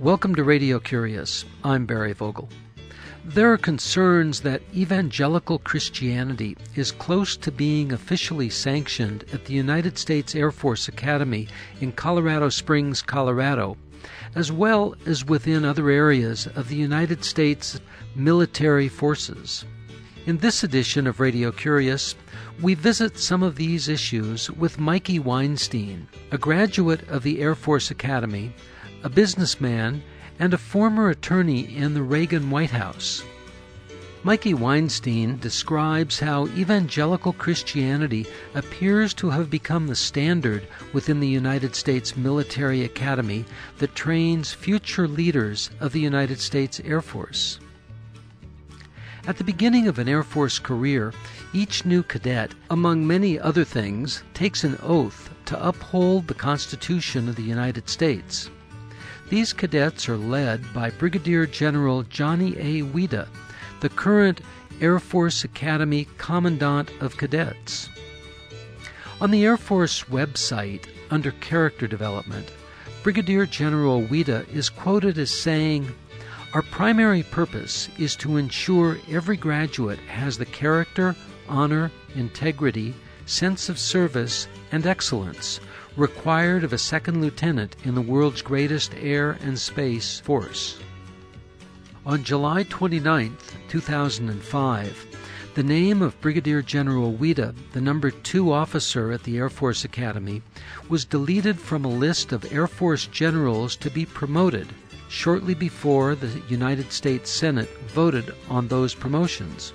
Welcome to Radio Curious. I'm Barry Vogel. There are concerns that evangelical Christianity is close to being officially sanctioned at the United States Air Force Academy in Colorado Springs, Colorado, as well as within other areas of the United States military forces. In this edition of Radio Curious, we visit some of these issues with Mikey Weinstein, a graduate of the Air Force Academy, a businessman, and a former attorney in the Reagan White House. Mikey Weinstein describes how evangelical Christianity appears to have become the standard within the United States Military Academy that trains future leaders of the United States Air Force. At the beginning of an Air Force career, each new cadet, among many other things, takes an oath to uphold the Constitution of the United States. These cadets are led by Brigadier General Johnny A. Weida, the current Air Force Academy Commandant of Cadets. On the Air Force website, under Character Development, Brigadier General Weida is quoted as saying, our primary purpose is to ensure every graduate has the character, honor, integrity, sense of service, and excellence required of a second lieutenant in the world's greatest air and space force. On July 29, 2005, the name of Brigadier General Weida, the number two officer at the Air Force Academy, was deleted from a list of Air Force generals to be promoted shortly before the United States Senate voted on those promotions.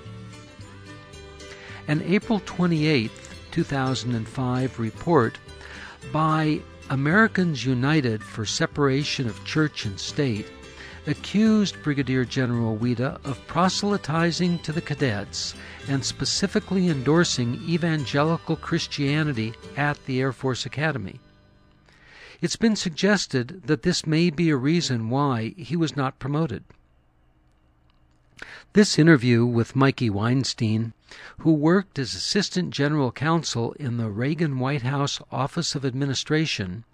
An April 28, 2005 report by Americans United for Separation of Church and State accused Brigadier General Weida of proselytizing to the cadets and specifically endorsing evangelical Christianity at the Air Force Academy. It's been suggested that this may be a reason why he was not promoted. This interview with Mikey Weinstein, who worked as Assistant General Counsel in the Reagan White House Office of Administration,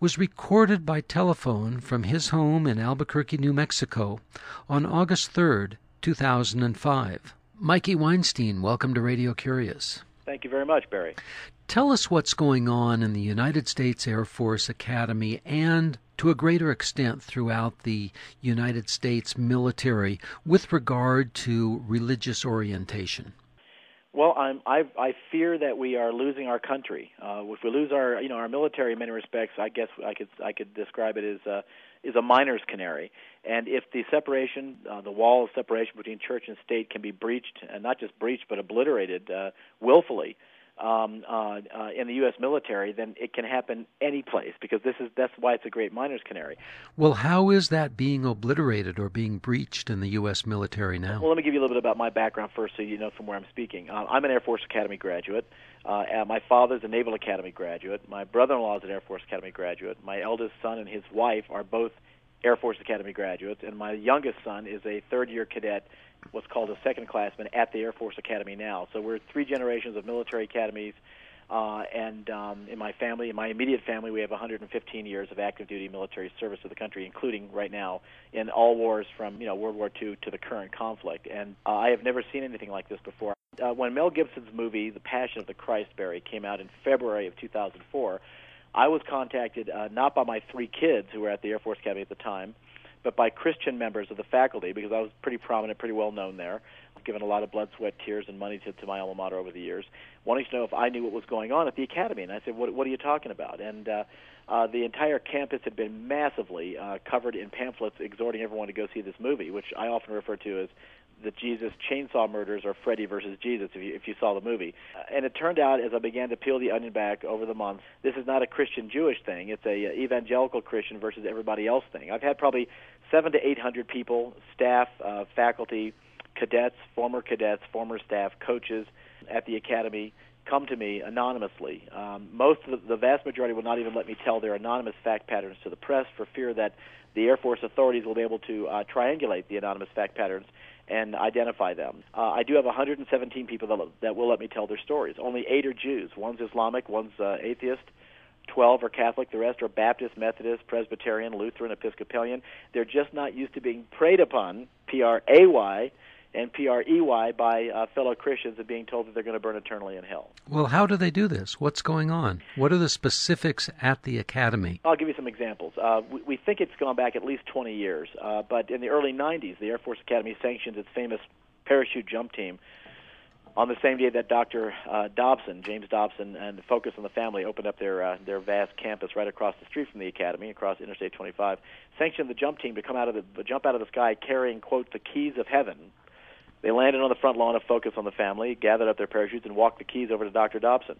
was recorded by telephone from his home in Albuquerque, New Mexico, on August 3, 2005. Mikey Weinstein, welcome to Radio Curious. Thank you very much, Barry. Tell us what's going on in the United States Air Force Academy and to a greater extent throughout the United States military with regard to religious orientation. Well, I'm, I, I fear that we are losing our country. Uh, if we lose our, you know, our military in many respects, I guess I could I could describe it as a, is a miner's canary. And if the separation, uh, the wall of separation between church and state can be breached, and not just breached but obliterated uh, willfully, um, uh, uh, in the U.S. military, then it can happen any place because this is that's why it's a great miner's canary. Well, how is that being obliterated or being breached in the U.S. military now? Well, let me give you a little bit about my background first, so you know from where I'm speaking. Uh, I'm an Air Force Academy graduate. Uh, my father's a Naval Academy graduate. My brother-in-law is an Air Force Academy graduate. My eldest son and his wife are both Air Force Academy graduates, and my youngest son is a third-year cadet what's called a second classman at the Air Force Academy now. So we're three generations of military academies. Uh, and um, in my family, in my immediate family, we have 115 years of active duty military service to the country, including right now in all wars from you know World War II to the current conflict. And uh, I have never seen anything like this before. Uh, when Mel Gibson's movie The Passion of the Christ Barry came out in February of 2004, I was contacted uh, not by my three kids who were at the Air Force Academy at the time, but by Christian members of the faculty because I was pretty prominent, pretty well known there. I've given a lot of blood, sweat, tears, and money to, to my alma mater over the years, wanting to know if I knew what was going on at the academy. And I said, "What, what are you talking about?" And uh, uh, the entire campus had been massively uh, covered in pamphlets exhorting everyone to go see this movie, which I often refer to as the Jesus Chainsaw Murders or Freddy versus Jesus if you if you saw the movie. Uh, and it turned out as I began to peel the onion back over the months, this is not a Christian Jewish thing. It's a uh, evangelical Christian versus everybody else thing. I've had probably 7 to 800 people, staff, uh, faculty, cadets, former cadets, former staff, coaches at the academy come to me anonymously. Um, most of the, the vast majority will not even let me tell their anonymous fact patterns to the press for fear that the Air Force authorities will be able to uh, triangulate the anonymous fact patterns and identify them. Uh, I do have 117 people that, that will let me tell their stories. Only eight are Jews. One's Islamic, one's uh, atheist, 12 are Catholic, the rest are Baptist, Methodist, Presbyterian, Lutheran, Episcopalian. They're just not used to being preyed upon, P R A Y, and P R E Y, by uh, fellow Christians and being told that they're going to burn eternally in hell. Well, how do they do this? What's going on? What are the specifics at the academy? I'll give you some examples. Uh, we, we think it's gone back at least 20 years, uh, but in the early 90s, the Air Force Academy sanctioned its famous parachute jump team on the same day that Dr. Uh, Dobson, James Dobson, and Focus on the Family opened up their uh, their vast campus right across the street from the academy, across Interstate 25, sanctioned the jump team to come out of the jump out of the sky carrying quote the keys of heaven. They landed on the front lawn of Focus on the Family, gathered up their parachutes, and walked the keys over to Dr. Dobson.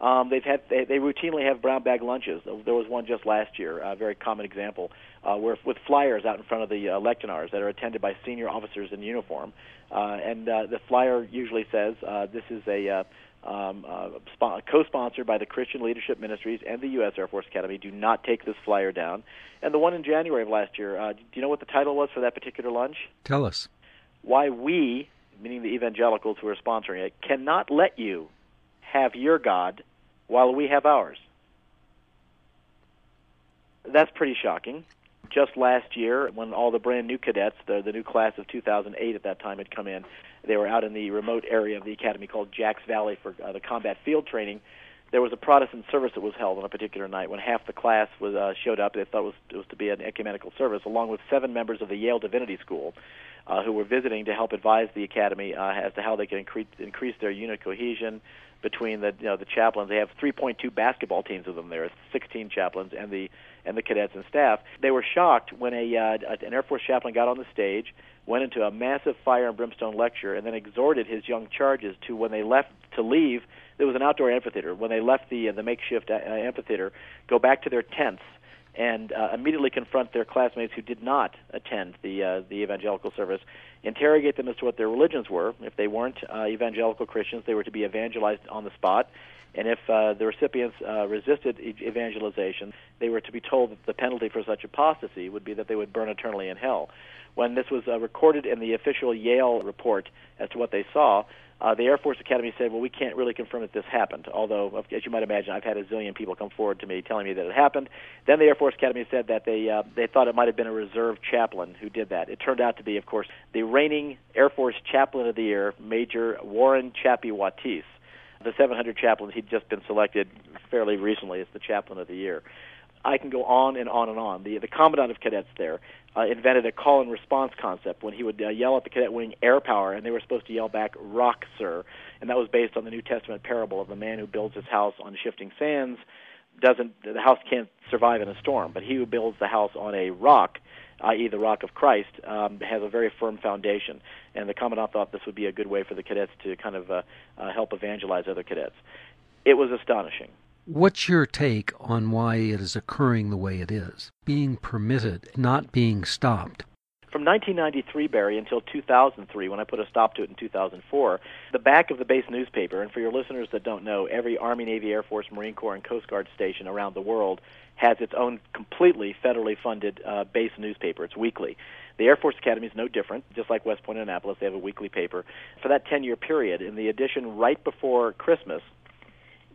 Um, they've had they, they routinely have brown bag lunches. There was one just last year, a very common example, uh, where with flyers out in front of the uh, lectionaries that are attended by senior officers in uniform, uh, and uh, the flyer usually says uh, this is a uh, um, uh, sp- co-sponsored by the Christian Leadership Ministries and the U.S. Air Force Academy. Do not take this flyer down. And the one in January of last year, uh, do you know what the title was for that particular lunch? Tell us. Why we, meaning the evangelicals who are sponsoring it, cannot let you have your God while we have ours. That's pretty shocking. Just last year, when all the brand new cadets, the, the new class of 2008 at that time, had come in, they were out in the remote area of the academy called Jacks Valley for uh, the combat field training. There was a Protestant service that was held on a particular night when half the class was uh, showed up. They thought it was, it was to be an ecumenical service, along with seven members of the Yale Divinity School uh, who were visiting to help advise the academy uh, as to how they can increase, increase their unit cohesion between the you know the chaplains. They have 3.2 basketball teams of them. There, 16 chaplains and the and the cadets and staff. They were shocked when a uh, an Air Force chaplain got on the stage, went into a massive fire and brimstone lecture, and then exhorted his young charges to when they left to leave. There was an outdoor amphitheater. When they left the uh, the makeshift uh, amphitheater, go back to their tents and uh, immediately confront their classmates who did not attend the uh, the evangelical service, interrogate them as to what their religions were. If they weren't uh, evangelical Christians, they were to be evangelized on the spot. And if uh, the recipients uh, resisted evangelization, they were to be told that the penalty for such apostasy would be that they would burn eternally in hell. When this was uh, recorded in the official Yale report as to what they saw, uh, the Air Force Academy said, well, we can't really confirm that this happened, although, as you might imagine, I've had a zillion people come forward to me telling me that it happened. Then the Air Force Academy said that they, uh, they thought it might have been a reserve chaplain who did that. It turned out to be, of course, the reigning Air Force Chaplain of the Year, Major Warren Chappie Watties. The 700 chaplains, he'd just been selected fairly recently as the Chaplain of the Year. I can go on and on and on. The the commandant of cadets there uh, invented a call and response concept when he would uh, yell at the cadet wing air power, and they were supposed to yell back "Rock, sir," and that was based on the New Testament parable of the man who builds his house on shifting sands. Doesn't the house can't survive in a storm, but he who builds the house on a rock, i.e., the rock of Christ, um, has a very firm foundation. And the commandant thought this would be a good way for the cadets to kind of uh, uh, help evangelize other cadets. It was astonishing. What's your take on why it is occurring the way it is? Being permitted, not being stopped. From 1993, Barry, until 2003, when I put a stop to it in 2004, the back of the base newspaper, and for your listeners that don't know, every Army, Navy, Air Force, Marine Corps, and Coast Guard station around the world has its own completely federally funded uh, base newspaper. It's weekly. The Air Force Academy is no different. Just like West Point and Annapolis, they have a weekly paper. For that 10 year period, in the edition right before Christmas,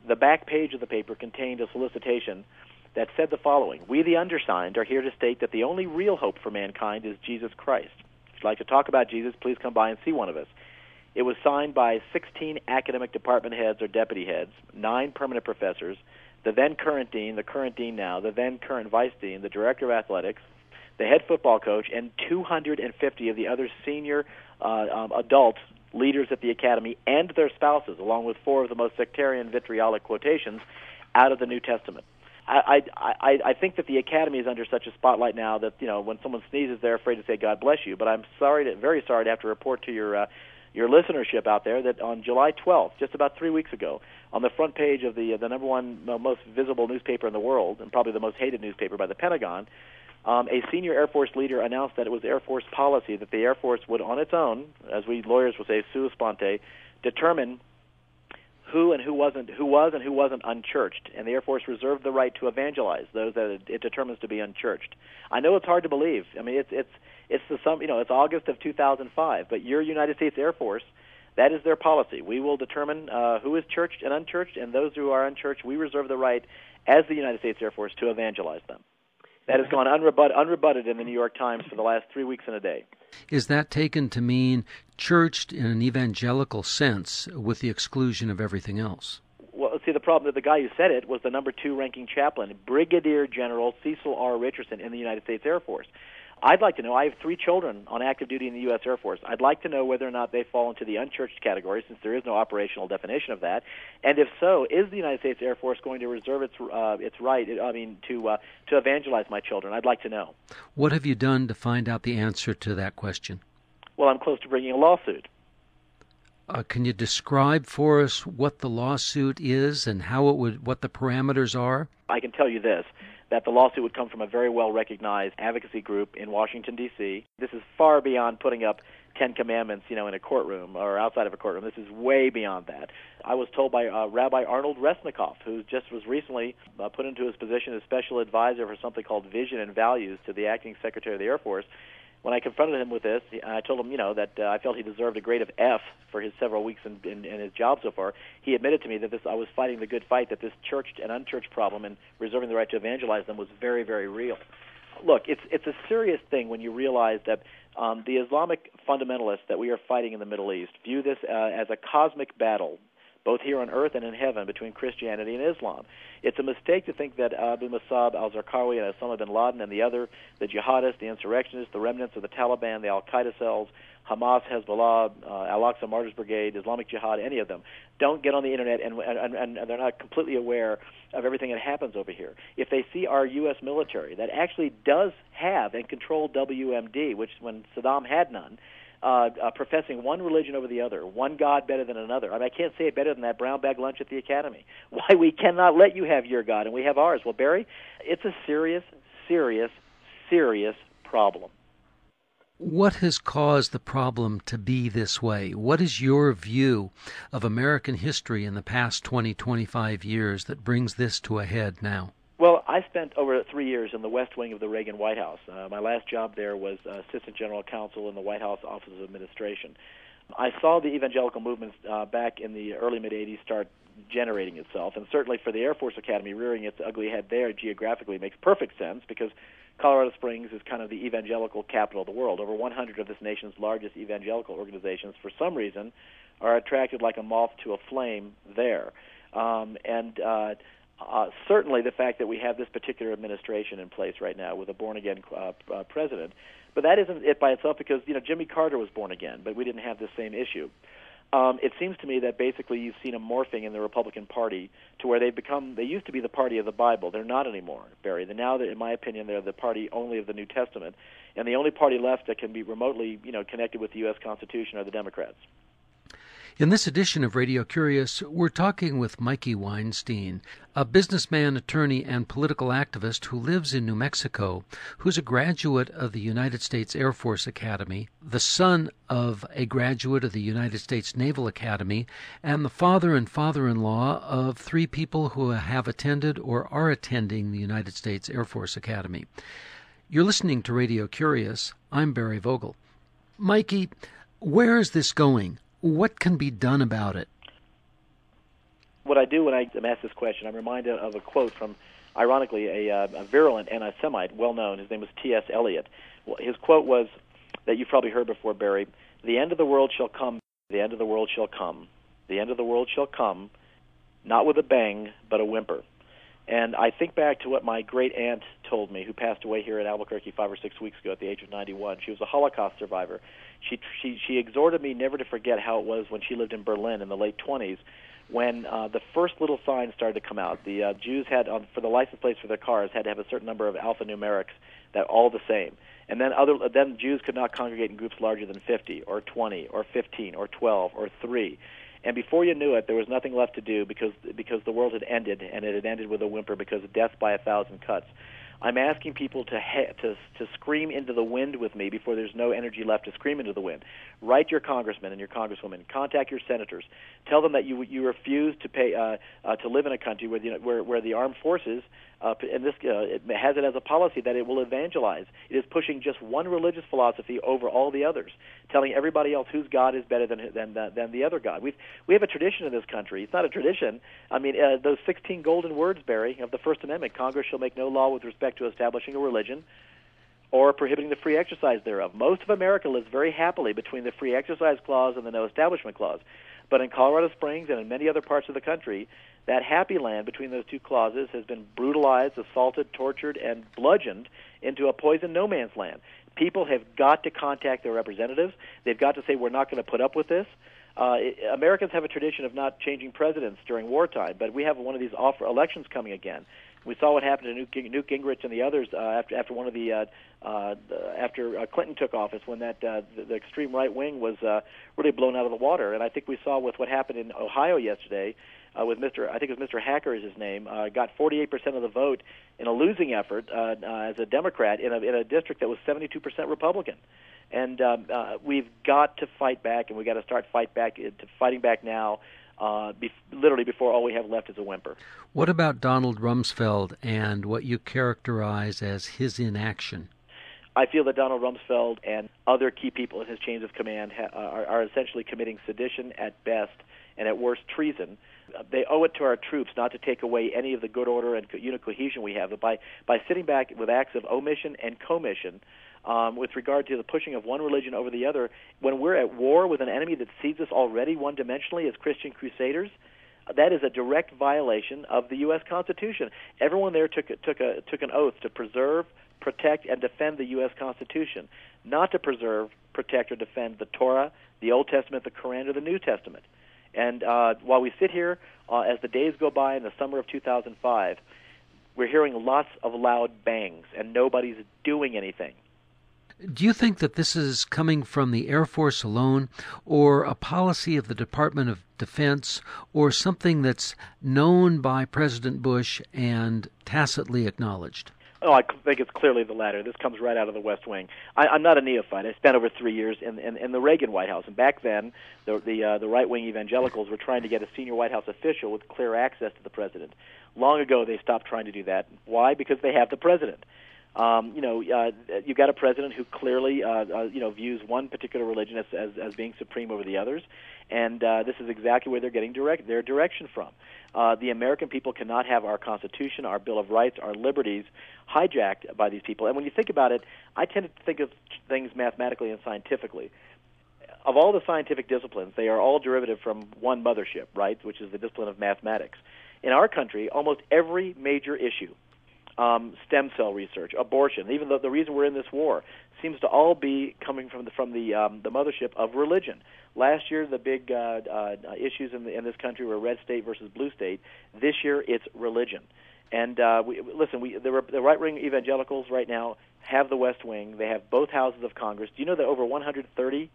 the back page of the paper contained a solicitation that said the following We, the undersigned, are here to state that the only real hope for mankind is Jesus Christ. If you'd like to talk about Jesus, please come by and see one of us. It was signed by 16 academic department heads or deputy heads, nine permanent professors, the then current dean, the current dean now, the then current vice dean, the director of athletics, the head football coach, and 250 of the other senior uh, um, adult leaders at the academy and their spouses, along with four of the most sectarian vitriolic quotations out of the New Testament. I, I, I think that the academy is under such a spotlight now that you know when someone sneezes, they're afraid to say "God bless you." But I'm sorry, to, very sorry to have to report to your uh, your listenership out there that on July 12th, just about three weeks ago, on the front page of the uh, the number one most visible newspaper in the world and probably the most hated newspaper by the Pentagon, um, a senior Air Force leader announced that it was Air Force policy that the Air Force would, on its own, as we lawyers would say, sua sponte, determine who and who wasn't who was and who wasn't unchurched, and the Air Force reserved the right to evangelize those that it, it determines to be unchurched. I know it's hard to believe. I mean, it's it's it's the some you know it's August of 2005, but your United States Air Force. That is their policy. We will determine uh, who is churched and unchurched, and those who are unchurched, we reserve the right as the United States Air Force to evangelize them. That has gone unrebut- unrebutted in the New York Times for the last three weeks and a day. Is that taken to mean churched in an evangelical sense with the exclusion of everything else? Well, see, the problem that the guy who said it was the number two ranking chaplain, Brigadier General Cecil R. Richardson in the United States Air Force. I'd like to know. I have three children on active duty in the U.S. Air Force. I'd like to know whether or not they fall into the unchurched category, since there is no operational definition of that. And if so, is the United States Air Force going to reserve its uh, its right? I mean, to uh, to evangelize my children? I'd like to know. What have you done to find out the answer to that question? Well, I'm close to bringing a lawsuit. Uh, can you describe for us what the lawsuit is and how it would, what the parameters are? I can tell you this that the lawsuit would come from a very well recognized advocacy group in Washington D.C. This is far beyond putting up Ten Commandments, you know, in a courtroom or outside of a courtroom. This is way beyond that. I was told by uh, Rabbi Arnold Resnicoff, who just was recently uh, put into his position as special advisor for something called Vision and Values to the acting Secretary of the Air Force, when I confronted him with this, I told him, you know, that uh, I felt he deserved a grade of F for his several weeks in, in, in his job so far. He admitted to me that this I was fighting the good fight, that this churched and unchurched problem and reserving the right to evangelize them was very, very real. Look, it's it's a serious thing when you realize that um, the Islamic fundamentalists that we are fighting in the Middle East view this uh, as a cosmic battle both here on earth and in heaven, between Christianity and Islam. It's a mistake to think that Abu Musab al Zarqawi and Osama bin Laden and the other, the jihadists, the insurrectionists, the remnants of the Taliban, the Al Qaeda cells, Hamas, Hezbollah, uh, Al Aqsa Martyrs Brigade, Islamic Jihad, any of them, don't get on the internet and, and, and they're not completely aware of everything that happens over here. If they see our U.S. military that actually does have and control WMD, which when Saddam had none, uh, uh, professing one religion over the other, one God better than another. I mean, I can't say it better than that brown bag lunch at the academy. Why we cannot let you have your God and we have ours? Well, Barry, it's a serious, serious, serious problem. What has caused the problem to be this way? What is your view of American history in the past 20, 25 years that brings this to a head now? Well, I spent over three years in the West Wing of the Reagan White House. Uh, my last job there was uh, Assistant General Counsel in the White House Office of Administration. I saw the evangelical movement uh, back in the early mid 80s start generating itself, and certainly for the Air Force Academy rearing its ugly head there geographically makes perfect sense because Colorado Springs is kind of the evangelical capital of the world. Over 100 of this nation's largest evangelical organizations, for some reason, are attracted like a moth to a flame there. Um, and uh, uh, certainly the fact that we have this particular administration in place right now with a born again uh, uh, president. But that isn't it by itself because you know Jimmy Carter was born again, but we didn't have the same issue. Um, it seems to me that basically you've seen a morphing in the Republican Party to where they've become. They used to be the party of the Bible. They're not anymore, Barry. They're now, in my opinion, they're the party only of the New Testament, and the only party left that can be remotely, you know, connected with the U.S. Constitution are the Democrats. In this edition of Radio Curious, we're talking with Mikey Weinstein, a businessman, attorney, and political activist who lives in New Mexico, who's a graduate of the United States Air Force Academy, the son of a graduate of the United States Naval Academy, and the father and father in law of three people who have attended or are attending the United States Air Force Academy. You're listening to Radio Curious. I'm Barry Vogel. Mikey, where is this going? What can be done about it? What I do when I am asked this question, I'm reminded of a quote from, ironically, a, uh, a virulent anti-Semite, well known. His name was T.S. Eliot. Well, his quote was that you've probably heard before, Barry. The end of the world shall come. The end of the world shall come. The end of the world shall come, not with a bang, but a whimper. And I think back to what my great aunt told me, who passed away here in Albuquerque five or six weeks ago at the age of 91. She was a Holocaust survivor. She she she exhorted me never to forget how it was when she lived in Berlin in the late 20s, when uh, the first little signs started to come out. The uh, Jews had on for the license plates for their cars had to have a certain number of alphanumerics that all the same. And then other then Jews could not congregate in groups larger than 50 or 20 or 15 or 12 or 3 and before you knew it, there was nothing left to do because because the world had ended, and it had ended with a whimper because of death by a thousand cuts. I'm asking people to ha- to to scream into the wind with me before there's no energy left to scream into the wind. Write your congressman and your congresswoman. Contact your senators. Tell them that you you refuse to pay uh, uh, to live in a country where the where where the armed forces uh, and this uh, it has it as a policy that it will evangelize. It is pushing just one religious philosophy over all the others, telling everybody else whose God is better than than uh, than the other God. We we have a tradition in this country. It's not a tradition. I mean, uh, those 16 golden words, Barry, of the First Amendment: Congress shall make no law with respect to establishing a religion or prohibiting the free exercise thereof. Most of America lives very happily between the free exercise clause and the no establishment clause. But in Colorado Springs and in many other parts of the country, that happy land between those two clauses has been brutalized, assaulted, tortured, and bludgeoned into a poison no man's land. People have got to contact their representatives. They've got to say, we're not going to put up with this. Uh, Americans have a tradition of not changing presidents during wartime, but we have one of these off elections coming again. We saw what happened to Newt, Gingrich and the others uh, after after one of the uh, uh, after uh, Clinton took office when that uh, the, the extreme right wing was uh, really blown out of the water. And I think we saw with what happened in Ohio yesterday uh, with Mr. I think it was Mr. Hackett is his name, uh, got 48% of the vote in a losing effort uh, uh, as a Democrat in a in a district that was 72% Republican. And um, uh, we've got to fight back, and we've got to start fight back uh, to fighting back now uh, be- literally before all we have left is a whimper. What about Donald Rumsfeld and what you characterize as his inaction? I feel that Donald Rumsfeld and other key people in his chains of command ha- are, are essentially committing sedition at best and at worst treason. They owe it to our troops not to take away any of the good order and unit cohesion we have, but by, by sitting back with acts of omission and commission um, with regard to the pushing of one religion over the other, when we're at war with an enemy that sees us already one dimensionally as Christian crusaders, that is a direct violation of the U.S. Constitution. Everyone there took took a took an oath to preserve, protect, and defend the U.S. Constitution, not to preserve, protect, or defend the Torah, the Old Testament, the Quran, or the New Testament. And uh, while we sit here, uh, as the days go by in the summer of 2005, we're hearing lots of loud bangs, and nobody's doing anything. Do you think that this is coming from the Air Force alone, or a policy of the Department of Defense, or something that's known by President Bush and tacitly acknowledged? Oh, I think it's clearly the latter. This comes right out of the West Wing. I, I'm not a neophyte. I spent over three years in, in, in the Reagan White House, and back then, the the, uh, the right wing evangelicals were trying to get a senior White House official with clear access to the president. Long ago, they stopped trying to do that. Why? Because they have the president. Um, you know, uh, you've got a president who clearly, uh, uh, you know, views one particular religion as, as, as being supreme over the others, and uh, this is exactly where they're getting direct their direction from. Uh, the American people cannot have our Constitution, our Bill of Rights, our liberties hijacked by these people. And when you think about it, I tend to think of things mathematically and scientifically. Of all the scientific disciplines, they are all derivative from one mothership, right, which is the discipline of mathematics. In our country, almost every major issue um, stem cell research, abortion, even though the reason we're in this war seems to all be coming from the from the um, the mothership of religion. Last year, the big uh, uh, issues in, the, in this country were red state versus blue state. This year, it's religion. And uh, we, listen, we, the, the right wing evangelicals right now have the West Wing. They have both houses of Congress. Do you know that over 130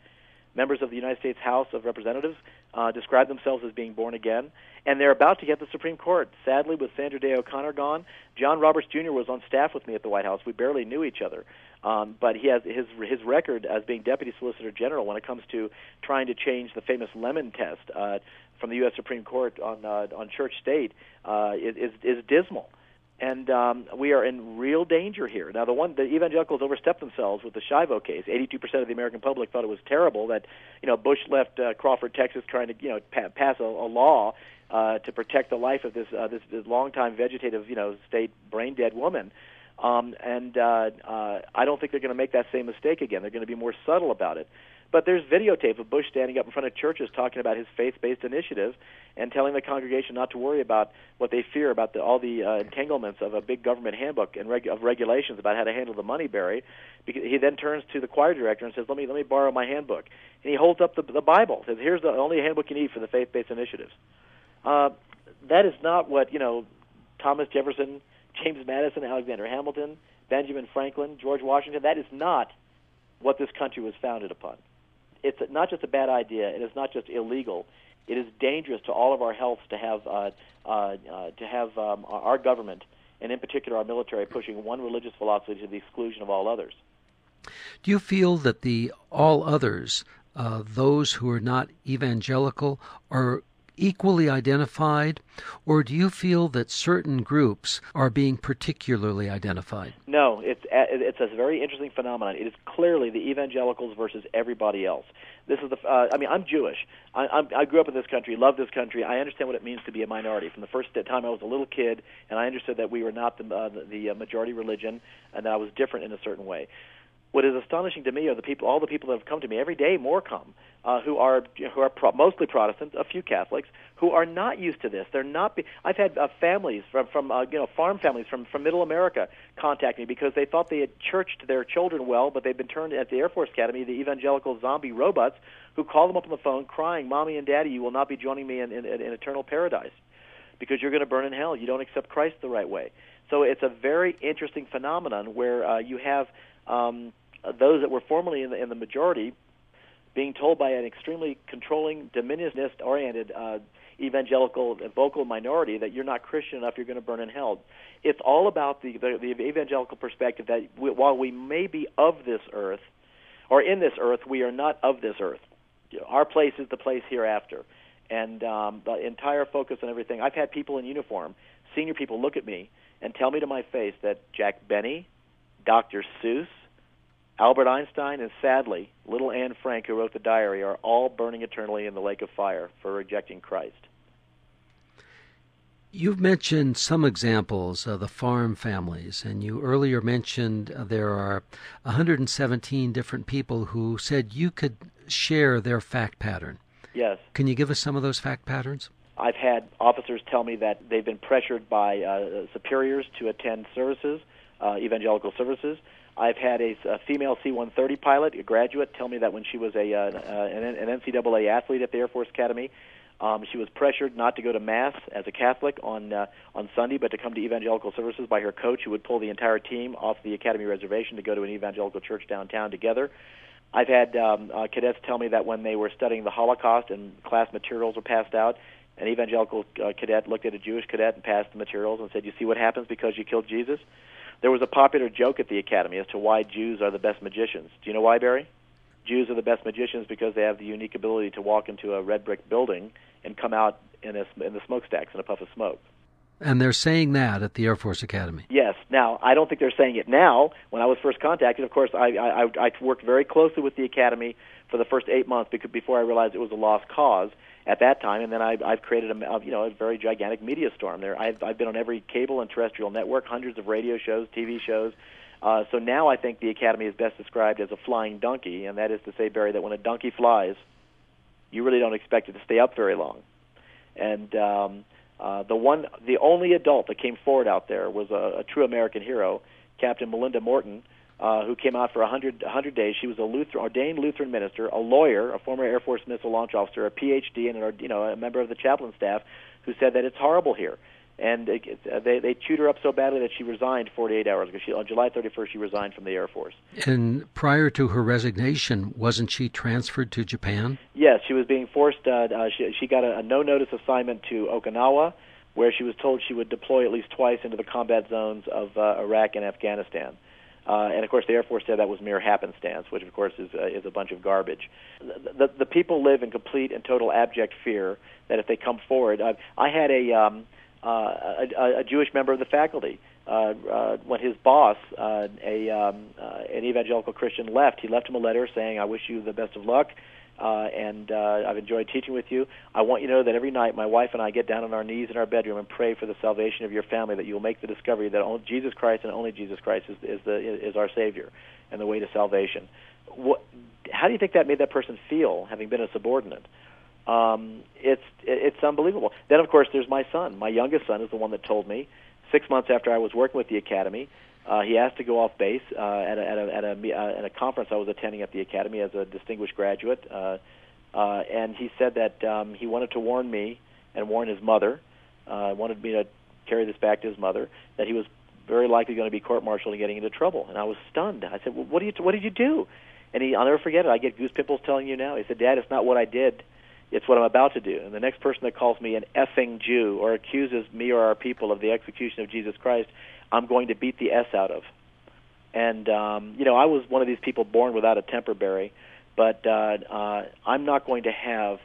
members of the United States House of Representatives uh, describe themselves as being born again, and they're about to get the Supreme Court. Sadly, with Sandra Day O'Connor gone, John Roberts Jr. was on staff with me at the White House. We barely knew each other, um, but he has his his record as being Deputy Solicitor General when it comes to trying to change the famous Lemon Test uh, from the U.S. Supreme Court on uh, on church state uh, is is dismal and um, we are in real danger here. Now, the one the evangelicals overstepped themselves with the Schiavo case. Eighty-two percent of the American public thought it was terrible that you know Bush left uh, Crawford, Texas, trying to you know pa- pass a, a law uh, to protect the life of this uh, this, this longtime vegetative you know state brain dead woman. Um, and uh, uh, I don't think they're going to make that same mistake again. They're going to be more subtle about it. But there's videotape of Bush standing up in front of churches talking about his faith-based initiative and telling the congregation not to worry about what they fear about the, all the uh, entanglements of a big government handbook and reg- of regulations about how to handle the money, Barry. Because he then turns to the choir director and says, "Let me let me borrow my handbook." And he holds up the, the Bible. Says, "Here's the only handbook you need for the faith-based initiatives." Uh, that is not what you know. Thomas Jefferson, James Madison, Alexander Hamilton, Benjamin Franklin, George Washington. That is not what this country was founded upon it's not just a bad idea, and it's not just illegal. It is dangerous to all of our healths to have uh, uh, uh, to have um, our government, and in particular our military, pushing one religious philosophy to the exclusion of all others. Do you feel that the all others, uh, those who are not evangelical, are equally identified, or do you feel that certain groups are being particularly identified? No, it's it's a very interesting phenomenon. It is clearly the evangelicals versus everybody else. This is the. Uh, I mean, I'm Jewish. I, I'm, I grew up in this country, love this country. I understand what it means to be a minority. From the first time I was a little kid, and I understood that we were not the uh, the, the majority religion, and that I was different in a certain way what is astonishing to me are the people, all the people that have come to me every day. More come uh, who are who are pro- mostly Protestant, a few Catholics who are not used to this. They're not. Be- I've had uh, families from from uh, you know farm families from from Middle America contact me because they thought they had churched their children well, but they've been turned at the Air Force Academy, the evangelical zombie robots who call them up on the phone crying, "Mommy and Daddy, you will not be joining me in, in, in eternal paradise." Because you're going to burn in hell. You don't accept Christ the right way. So it's a very interesting phenomenon where uh, you have um, those that were formerly in the, in the majority being told by an extremely controlling, dominionist-oriented uh, evangelical vocal minority that you're not Christian enough, you're going to burn in hell. It's all about the, the, the evangelical perspective that we, while we may be of this earth, or in this earth, we are not of this earth. Our place is the place hereafter. And um, the entire focus on everything. I've had people in uniform, senior people, look at me and tell me to my face that Jack Benny, Dr. Seuss, Albert Einstein and sadly, little Anne Frank, who wrote the diary, are all burning eternally in the lake of fire for rejecting Christ. You've mentioned some examples of the farm families, and you earlier mentioned there are 117 different people who said you could share their fact pattern. Yes. Can you give us some of those fact patterns? I've had officers tell me that they've been pressured by uh, superiors to attend services, uh, evangelical services. I've had a, a female C-130 pilot, a graduate, tell me that when she was a uh, uh an, an NCAA athlete at the Air Force Academy, um, she was pressured not to go to mass as a Catholic on uh, on Sunday, but to come to evangelical services by her coach, who would pull the entire team off the academy reservation to go to an evangelical church downtown together. I've had um, uh, cadets tell me that when they were studying the Holocaust and class materials were passed out, an evangelical uh, cadet looked at a Jewish cadet and passed the materials and said, "You see what happens because you killed Jesus." There was a popular joke at the Academy as to why Jews are the best magicians. Do you know why, Barry? Jews are the best magicians because they have the unique ability to walk into a red brick building and come out in, a, in the smokestacks in a puff of smoke. And they're saying that at the Air Force Academy. Yes. Now, I don't think they're saying it now. When I was first contacted, of course, I, I, I worked very closely with the Academy for the first eight months because before I realized it was a lost cause at that time, and then I, I've created a you know a very gigantic media storm there. I've, I've been on every cable and terrestrial network, hundreds of radio shows, TV shows. Uh, so now I think the Academy is best described as a flying donkey, and that is to say, Barry, that when a donkey flies, you really don't expect it to stay up very long. And um, uh, the one, the only adult that came forward out there was a, a true American hero, Captain Melinda Morton, uh, who came out for 100, 100 days. She was a Lutheran, ordained Lutheran minister, a lawyer, a former Air Force missile launch officer, a PhD, and an, you know a member of the chaplain staff, who said that it's horrible here. And it, uh, they they chewed her up so badly that she resigned 48 hours ago. She, on July 31st, she resigned from the Air Force. And prior to her resignation, wasn't she transferred to Japan? Yes, she was being forced. Uh, uh, she, she got a, a no notice assignment to Okinawa, where she was told she would deploy at least twice into the combat zones of uh, Iraq and Afghanistan. Uh, and of course, the Air Force said that was mere happenstance, which of course is uh, is a bunch of garbage. The, the, the people live in complete and total abject fear that if they come forward, uh, I had a, um, uh, a a Jewish member of the faculty. Uh, uh, when his boss, uh, a um, uh, an evangelical Christian, left, he left him a letter saying, "I wish you the best of luck uh, and uh, I've enjoyed teaching with you. I want you to know that every night my wife and I get down on our knees in our bedroom and pray for the salvation of your family, that you will make the discovery that only Jesus Christ and only Jesus Christ is, is, the, is our Savior and the way to salvation. What, how do you think that made that person feel, having been a subordinate? Um, it's it's unbelievable. Then, of course, there's my son. My youngest son is the one that told me six months after I was working with the academy uh, he asked to go off base uh, at, a, at, a, at, a, uh, at a conference I was attending at the academy as a distinguished graduate, uh, uh, and he said that um, he wanted to warn me and warn his mother, uh, wanted me to carry this back to his mother, that he was very likely going to be court-martialed and getting into trouble. And I was stunned. I said, well, "What do you? What did you do?" And he, I'll never forget it. I get goose pimples telling you now. He said, "Dad, it's not what I did." It's what I'm about to do. And the next person that calls me an effing Jew or accuses me or our people of the execution of Jesus Christ I'm going to beat the S out of. And um, you know, I was one of these people born without a temper, Barry, but uh, uh, I'm not going to have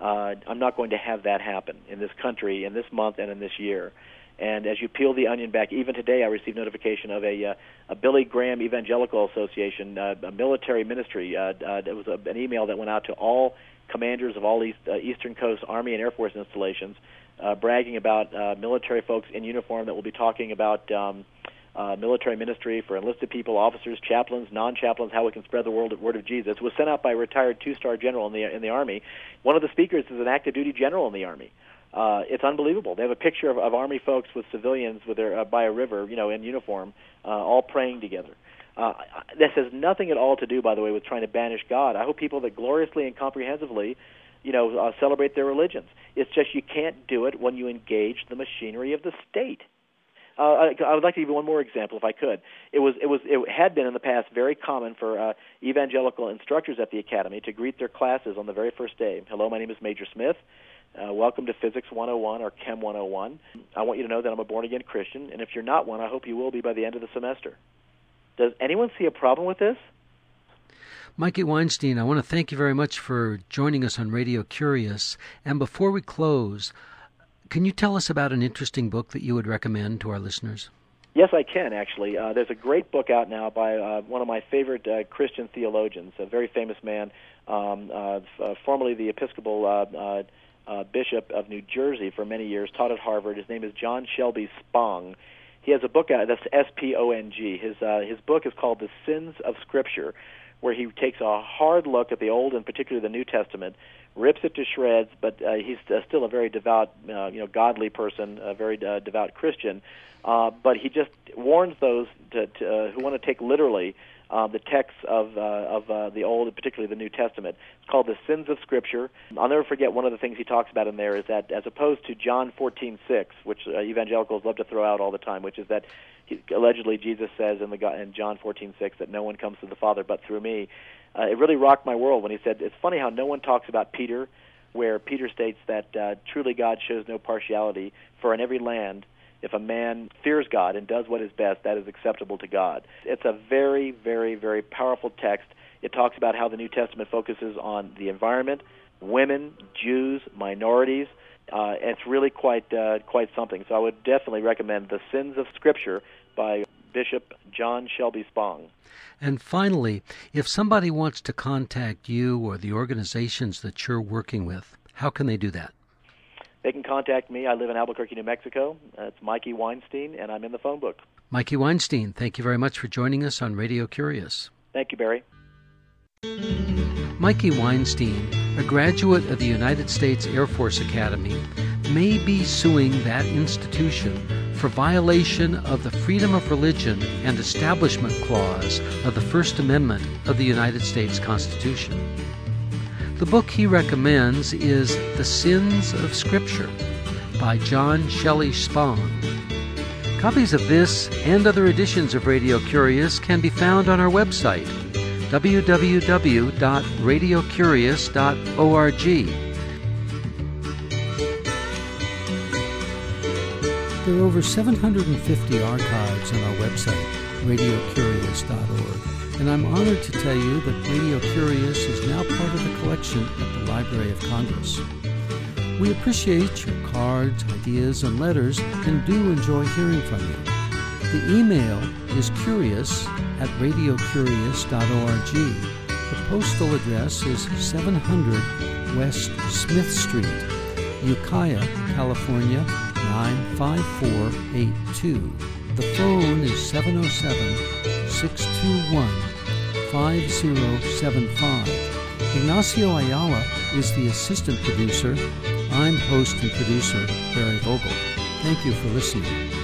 uh, I'm not going to have that happen in this country, in this month, and in this year. And as you peel the onion back, even today, I received notification of a, uh, a Billy Graham Evangelical Association, uh, a military ministry. Uh, uh, it was a, an email that went out to all commanders of all East, uh, Eastern Coast Army and Air Force installations, uh, bragging about uh, military folks in uniform that will be talking about um, uh, military ministry for enlisted people, officers, chaplains, non-chaplains, how we can spread the word, word of Jesus. It was sent out by a retired two-star general in the in the Army. One of the speakers is an active duty general in the Army. Uh, it's unbelievable. They have a picture of, of army folks with civilians with their uh, by a river, you know, in uniform, uh, all praying together. Uh, this has nothing at all to do, by the way, with trying to banish God. I hope people that gloriously and comprehensively, you know, uh, celebrate their religions. It's just you can't do it when you engage the machinery of the state. Uh, I, I would like to give you one more example, if I could. It was, it was, it had been in the past very common for uh, evangelical instructors at the academy to greet their classes on the very first day. Hello, my name is Major Smith. Uh, welcome to Physics 101 or Chem 101. I want you to know that I'm a born again Christian, and if you're not one, I hope you will be by the end of the semester. Does anyone see a problem with this? Mikey Weinstein, I want to thank you very much for joining us on Radio Curious. And before we close, can you tell us about an interesting book that you would recommend to our listeners? Yes, I can actually. Uh, there's a great book out now by uh, one of my favorite uh, Christian theologians, a very famous man, um, uh, f- formerly the Episcopal uh, uh, uh, bishop of New Jersey for many years, taught at Harvard. His name is John Shelby Spong. He has a book out that's S P O N G. His uh, his book is called The Sins of Scripture, where he takes a hard look at the Old and particularly the New Testament, rips it to shreds. But uh, he's uh, still a very devout, uh, you know, godly person, a very uh, devout Christian. Uh, but he just warns those to, to, uh, who want to take literally uh, the texts of uh, of uh, the Old, particularly the New Testament. It's called the Sins of Scripture. I'll never forget one of the things he talks about in there is that as opposed to John 14:6, which uh, evangelicals love to throw out all the time, which is that he, allegedly Jesus says in the in John 14:6 that no one comes to the Father but through me. Uh, it really rocked my world when he said, "It's funny how no one talks about Peter." Where Peter states that uh, truly God shows no partiality, for in every land if a man fears God and does what is best, that is acceptable to God. It's a very, very, very powerful text. It talks about how the New Testament focuses on the environment, women, Jews, minorities. Uh, it's really quite uh, quite something. So I would definitely recommend The Sins of Scripture by Bishop John Shelby Spong. And finally, if somebody wants to contact you or the organizations that you're working with, how can they do that? They can contact me. I live in Albuquerque, New Mexico. Uh, it's Mikey Weinstein, and I'm in the phone book. Mikey Weinstein, thank you very much for joining us on Radio Curious. Thank you, Barry. Mikey Weinstein, a graduate of the United States Air Force Academy, may be suing that institution for violation of the Freedom of Religion and Establishment Clause of the First Amendment of the United States Constitution. The book he recommends is The Sins of Scripture by John Shelby Spong. Copies of this and other editions of Radio Curious can be found on our website, www.radiocurious.org. There are over 750 archives on our website, radiocurious.org and I'm honored to tell you that Radio Curious is now part of the collection at the Library of Congress. We appreciate your cards, ideas, and letters and do enjoy hearing from you. The email is curious at radiocurious.org. The postal address is 700 West Smith Street, Ukiah, California 95482. The phone is 707 621 5075. Ignacio Ayala is the assistant producer. I'm host and producer Barry Vogel. Thank you for listening.